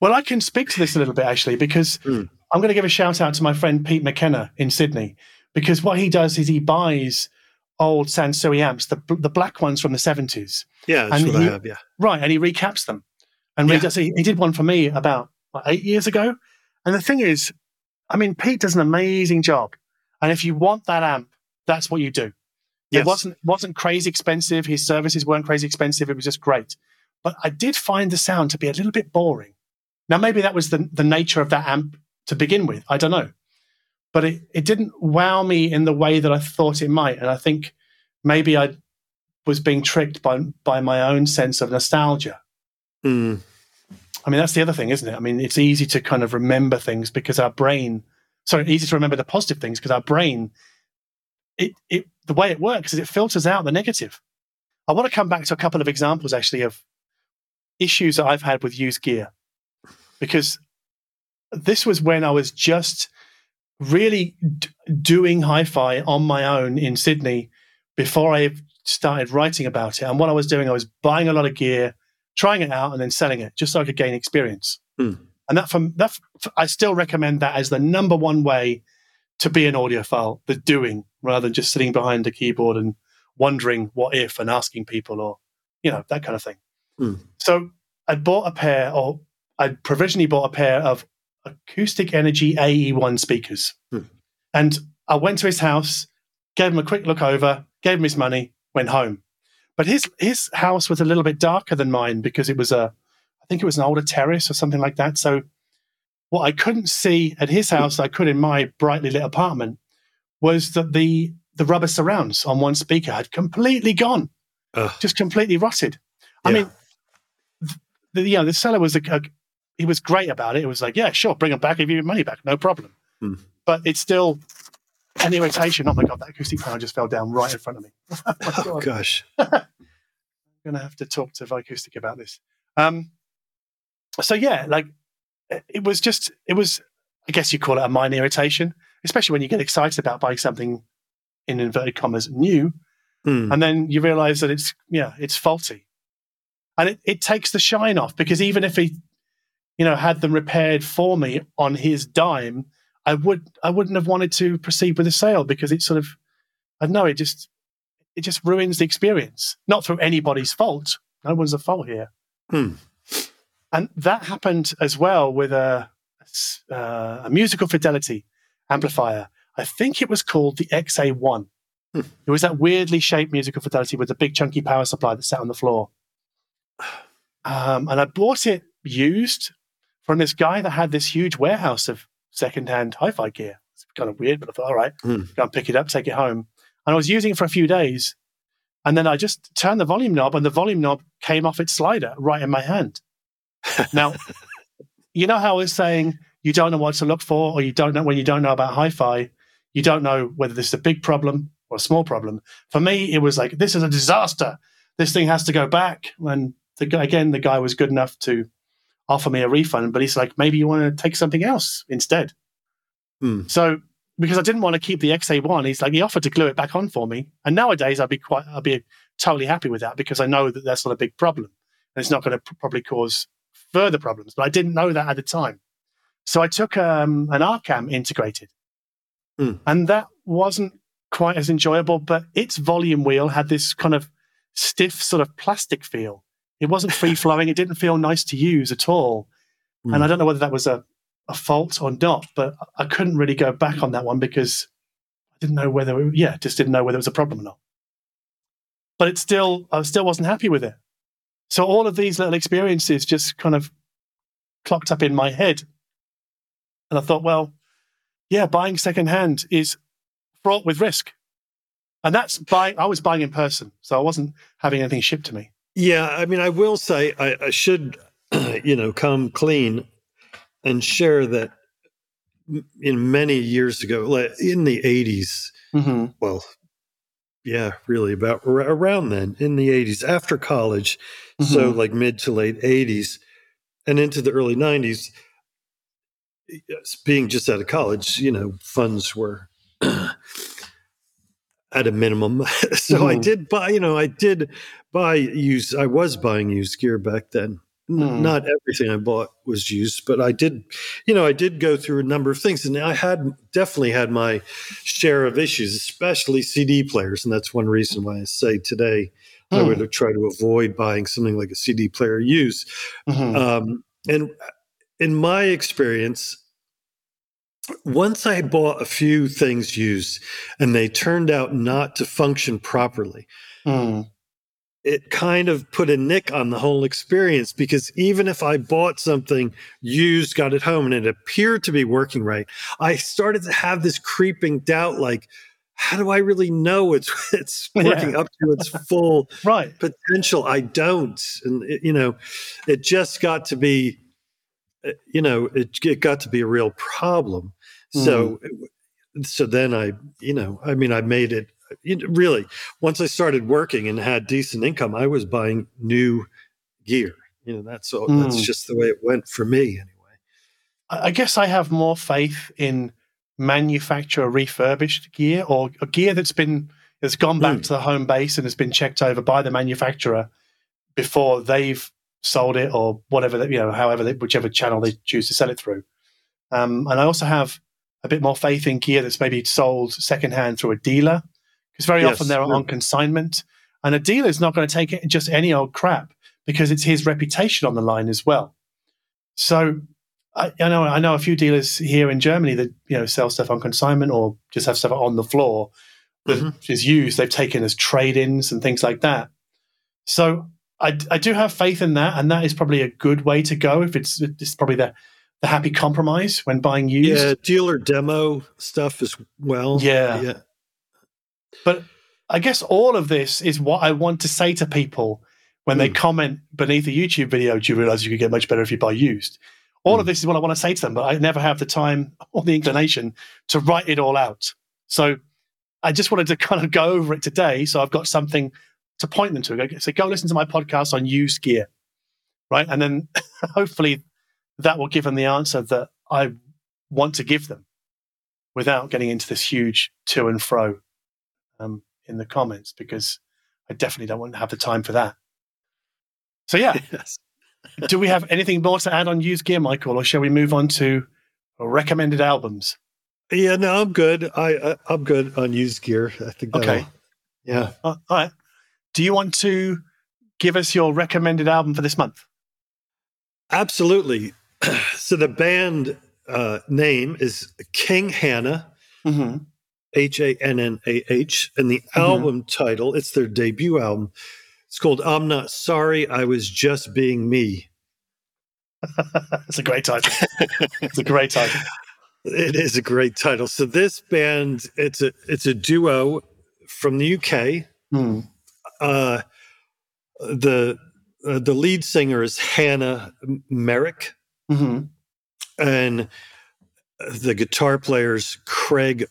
Well, I can speak to this a little bit actually, because Mm. I'm going to give a shout out to my friend Pete McKenna in Sydney, because what he does is he buys old Sansui amps, the, the black ones from the 70s. yeah that's what he- i have yeah Right. And he recaps them. And Yeah. redoes, he, he did one for me about what, eight years ago. And the thing is, I mean, Pete does an amazing job. And if you want that amp, that's what you do. Yes. It wasn't wasn't crazy expensive. His services weren't crazy expensive. It was just great. But I did find the sound to be a little bit boring. Now maybe that was the the nature of that amp to begin with. I don't know. But it, it didn't wow me in the way that I thought it might. And I think maybe I was being tricked by by my own sense of nostalgia. Mm. I mean, that's the other thing, isn't it? I mean, it's easy to kind of remember things because our brain, sorry, easy to remember the positive things because our brain, it, it, the way it works is it filters out the negative. I want to come back to a couple of examples actually of issues that I've had with used gear because this was when I was just really d- doing hi fi on my own in Sydney before I started writing about it. And what I was doing, I was buying a lot of gear, trying it out, and then selling it just so I could gain experience. Hmm. And that from that, I still recommend that as the number one way to be an audiophile, the doing rather than just sitting behind a keyboard and wondering what if and asking people or, you know, that kind of thing. Hmm. So I bought a pair or I'd provisionally bought a pair of acoustic energy AE1 speakers. Hmm. And I went to his house, gave him a quick look over, gave him his money, went home. But his his house was a little bit darker than mine because it was a I think it was an older terrace or something like that. So what I couldn't see at his house, I could in my brightly lit apartment, was that the the rubber surrounds on one speaker had completely gone, Ugh. just completely rotted. I mean, the, you know, the seller was a, a, he was great about it. It was like, yeah, sure, bring them back, give you your money back, no problem. Hmm. But it's still an irritation. Oh my god, that acoustic panel just fell down right in front of me. oh (laughs) Oh gosh. (laughs) I'm gonna have to talk to Vicoustic about this. Um, so yeah, like it was just it was. I guess you call it a minor irritation, especially when you get excited about buying something in inverted commas new, Hmm. and then you realize that it's yeah it's faulty. And it, it takes the shine off because even if he you know had them repaired for me on his dime i would i wouldn't have wanted to proceed with the sale because it sort of i don't know it just it just ruins the experience. Not through anybody's fault. No one's at fault here. Hmm. and that happened as well with a uh, a musical fidelity amplifier i think it was called the xa1 it was that weirdly shaped musical fidelity with a big chunky power supply that sat on the floor. Um, and I bought it used from this guy that had this huge warehouse of secondhand hi-fi gear. It's kind of weird, but I thought, all right, Hmm. go and pick it up, take it home. And I was using it for a few days. And then I just turned the volume knob and the volume knob came off its slider right in my hand. (laughs) now, you know how I was saying you don't know what to look for, or you don't know when you don't know about hi-fi, you don't know whether this is a big problem or a small problem. For me, it was like this is a disaster. This thing has to go back. And the guy, again, the guy was good enough to offer me a refund, but he's like, maybe you want to take something else instead. Hmm. So because I didn't want to keep the XA1, he's like, he offered to glue it back on for me. And nowadays, I'd be quite, I'd be totally happy with that because I know that that's not a big problem and it's not going to pr- probably cause further problems. But I didn't know that at the time. So I took um, an Arcam integrated, Hmm. and that wasn't quite as enjoyable. But its volume wheel had this kind of stiff sort of plastic feel. It wasn't (laughs) free flowing. it didn't feel nice to use at all. Hmm. And I don't know whether that was a, a fault or not, but I couldn't really go back on that one because I didn't know whether, it, yeah, just didn't know whether it was a problem or not. But it still, I still wasn't happy with it. So all of these little experiences just kind of clocked up in my head. And I thought, well, yeah, buying secondhand is fraught with risk. And that's buying, I was buying in person. So I wasn't having anything shipped to me. Yeah, I mean, I will say I, I should, (clears throat) you know, come clean and share that in many years ago, like in the '80s. Mm-hmm. Well, yeah, really about ar- around then in the '80s, after college, so like mid to late '80s, and into the early '90s. Being just out of college, you know, funds were (clears throat) at a minimum. (laughs) so I Mhm. did buy, you know, I did buy used, I was buying used gear back then. Mhm. Not everything I bought was used, but I did, you know, I did go through a number of things and I had definitely had my share of issues, especially CD players. And that's one reason why I say today I Hmm. would try to avoid buying something like a CD player used. Mhm. Um, and in my experience, once I bought a few things used and they turned out not to function properly, Mm. it kind of put a nick on the whole experience because even if I bought something used, got it home, and it appeared to be working right, I started to have this creeping doubt like, how do I really know it's (laughs) it's (laughs) Yeah. working up to its full (laughs) Right. potential i don't and it, you know it just got to be you know it, it got to be a real problem so so then i you know i mean i made it you know, really once i started working and had decent income i was buying new gear you know that's all that's Mm. just the way it went for me anyway I guess I have more faith in manufacturer refurbished gear or, or gear that's been has gone back Mm. to the home base and has been checked over by the manufacturer before they've sold it or whatever that you know however they, whichever channel they choose to sell it through. Um, and I also have a bit more faith in gear that's maybe sold secondhand through a dealer because very Yes, often they're sure. on consignment and a dealer is not going to take it just any old crap because it's his reputation on the line as well. So I, I, know I know a few dealers here in Germany that you know sell stuff on consignment or just have stuff on the floor that mm-hmm. is used. They've taken as trade-ins and things like that. So I, I do have faith in that, and that is probably a good way to go. If it's it's probably the the happy compromise when buying used. Yeah, dealer demo stuff as well. Yeah, yeah. But I guess all of this is what I want to say to people when mm. they hmm. comment beneath a YouTube video. Do you realize you could get much better if you buy used? All mm. of hmm. this is what I want to say to them, but I never have the time (laughs) or the inclination to write it all out. So I just wanted to (laughs) kind of go over it today. So I've got something to point them to. So go listen to my podcast on used gear, right? And then (laughs) hopefully that will give them the answer that I want to give them without getting into this huge to and fro um, in the comments because I definitely don't want to have the time for that. So yeah, (laughs) yes. do we have anything more to add on used gear, Michael, or shall we move on to recommended albums? Yeah, no, I'm good. I, I am good on used gear. I think. Okay. Yeah. Uh, all right. Do you want to give us your recommended album for this month? Absolutely. (clears throat) so the band uh, name is King Hannah, mm-hmm. H A N N A H, and the mm-hmm. album title it's their debut album. It's called "I'm Not Sorry, I Was Just Being Me." it's a great title. it's a great title. It is a great title. So this band, it's a it's a duo from the UK. Mm. Uh, the uh, the lead singer is Hannah Merrick, mm-hmm. and the guitar player's Craig.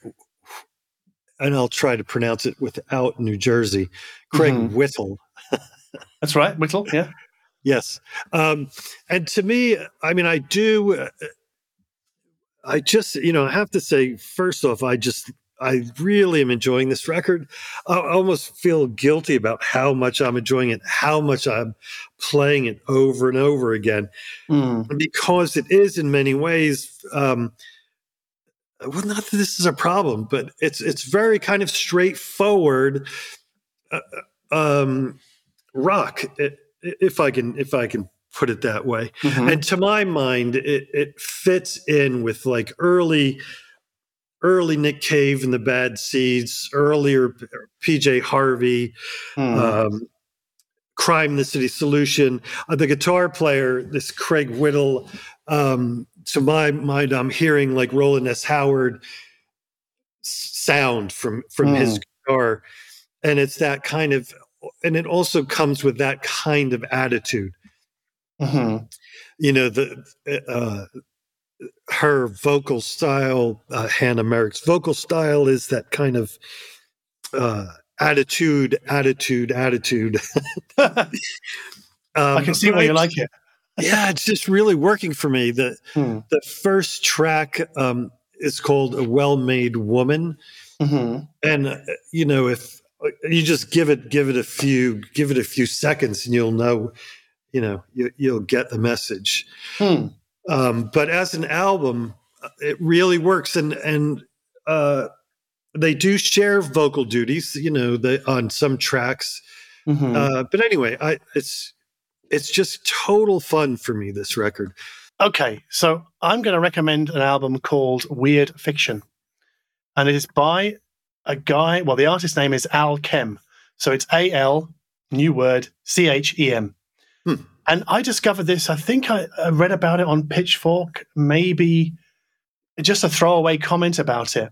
And I'll try to pronounce it without New Jersey. Craig mm-hmm. Whittle. That's right, Whittle. Yeah. Yes. Um, and to me, I mean, I do. Uh, I just, you know, I have to say, first off, I just, I really am enjoying this record. I almost feel guilty about how much I'm enjoying it, how much I'm playing it over and over again, mm. because it is in many ways. Um, well, not that this is a problem, but it's it's very kind of straightforward uh, uh um, rock, if I can if I can put it that way. Mm-hmm. And to my mind, it, it fits in with like early, early Nick Cave and the Bad Seeds, earlier PJ Harvey, mm. um, Crime the City Solution. Uh, the guitar player, this Craig Whittle, um, to my mind, I'm hearing like Rowland S. Howard sound from from mm. his guitar, and it's that kind of, and it also comes with that kind of attitude. Mm-hmm. You know, the uh, her vocal style, uh, Hannah Merrick's vocal style is that kind of uh, attitude, attitude, attitude. (laughs) um, I can see why you like it. yeah, it's just really working for me. The (laughs) hmm. the first track um, is called "A Well-Made Woman," mm-hmm. and uh, you know if uh, you just give it give it a few give it a few seconds, and you'll know you know you, will get the message hmm. Um, but as an album uh, it really works. And and uh, they do share vocal duties you know they, on some tracks. Mm-hmm. uh, but anyway I, it's it's just total fun for me this record. Okay so i'm going to recommend an album called weird fiction. And it is by a guy well the artist name is al chem so it's a-l new word c-h-e-m Hmm. And I discovered this, I think I, I read about it on Pitchfork, maybe just a throwaway comment about it.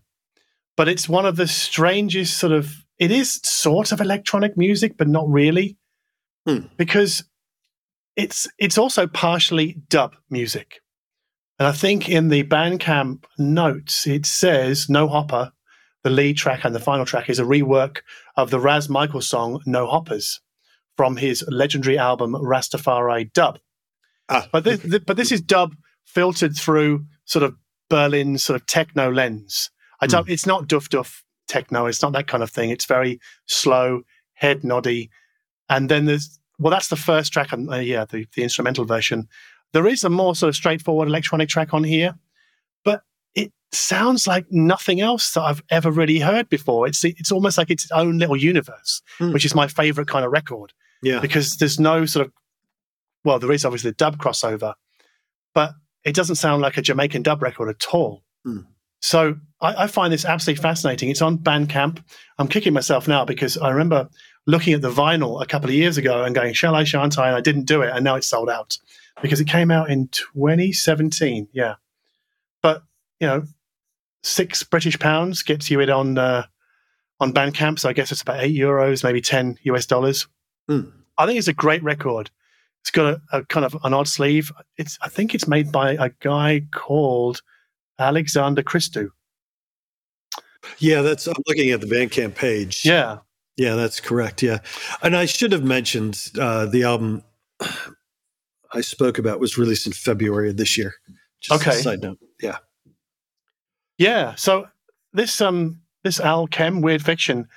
But it's one of the strangest sort of, it is sort of electronic music, but not really. Hmm. Because it's it's also partially dub music. And I think in the Bandcamp notes, it says No Hopper, the lead track and the final track is a rework of the Ras Michael song No Hoppers from his legendary album Rastafari Dub. Ah. But this, but this is dub filtered through sort of Berlin sort of techno lens. I don't. Mm. It's not duff duff techno. It's not that kind of thing. It's very slow, head noddy, and then there's well, that's the first track. On, uh, yeah, the the instrumental version. There is a more sort of straightforward electronic track on here, but it sounds like nothing else that I've ever really heard before. It's it's almost like its own little universe, mm. which is my favorite kind of record. Yeah. Because there's no sort of, well, there is obviously the dub crossover, but it doesn't sound like a Jamaican dub record at all. Mm. So I, I, find this absolutely fascinating. It's on Bandcamp. I'm kicking myself now because I remember looking at the vinyl a couple of years ago and going, "Shall I, shan't I?" and I didn't do it, and now it's sold out because it came out in 2017. Yeah, but you know, six British pounds gets you it on uh, on Bandcamp. So I guess it's about eight euros, maybe ten US dollars. Mm. I think it's a great record. It's got a, a, kind of an odd sleeve. It's I think it's made by a guy called Alexander Christou. Yeah, that's I'm looking at the Bandcamp page. Yeah. Yeah, that's correct. Yeah. And I should have mentioned uh, the album (clears throat) I spoke about was released in February of this year. Just okay. side note. Yeah. Yeah. So this um this Al Chem Weird Fiction,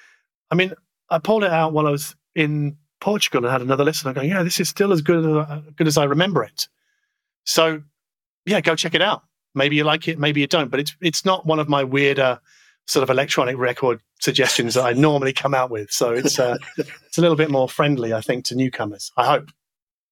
I mean, I pulled it out while I was in Portugal and had another listen. I'm going, yeah, this is still as good as, uh, good as I remember it. So, yeah, go check it out. Maybe you like it, maybe you don't. But it's it's not one of my weirder sort of electronic record suggestions that I normally come out with. So it's uh, (laughs) it's a little bit more friendly, I think, to newcomers. I hope.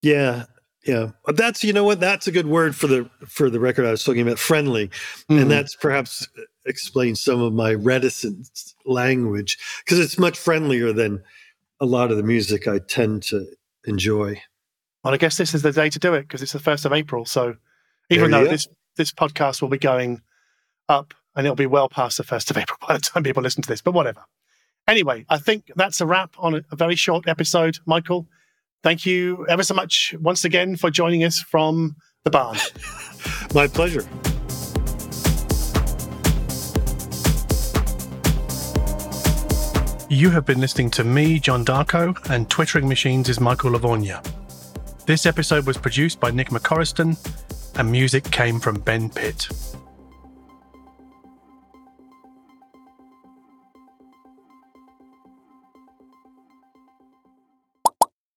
Yeah, yeah. That's you know what that's a good word for the for the record I was talking about, friendly, mm-hmm. and that's perhaps explains some of my reticent language because it's much friendlier than a lot of the music I tend to enjoy. Well, I guess this is the day to do it because it's the first of April. So even though this this podcast will be going up and it'll be well past the first of April (laughs) by the time people listen to this, but whatever. Anyway, I think that's a wrap on a, a very short episode. Michael, thank you ever so much once again for joining us from the barn. (laughs) My pleasure. You have been listening to me, John Darko, and Twittering Machines is Michael Lavorgna. This episode was produced by Nick McCorriston, and music came from Ben Pitt.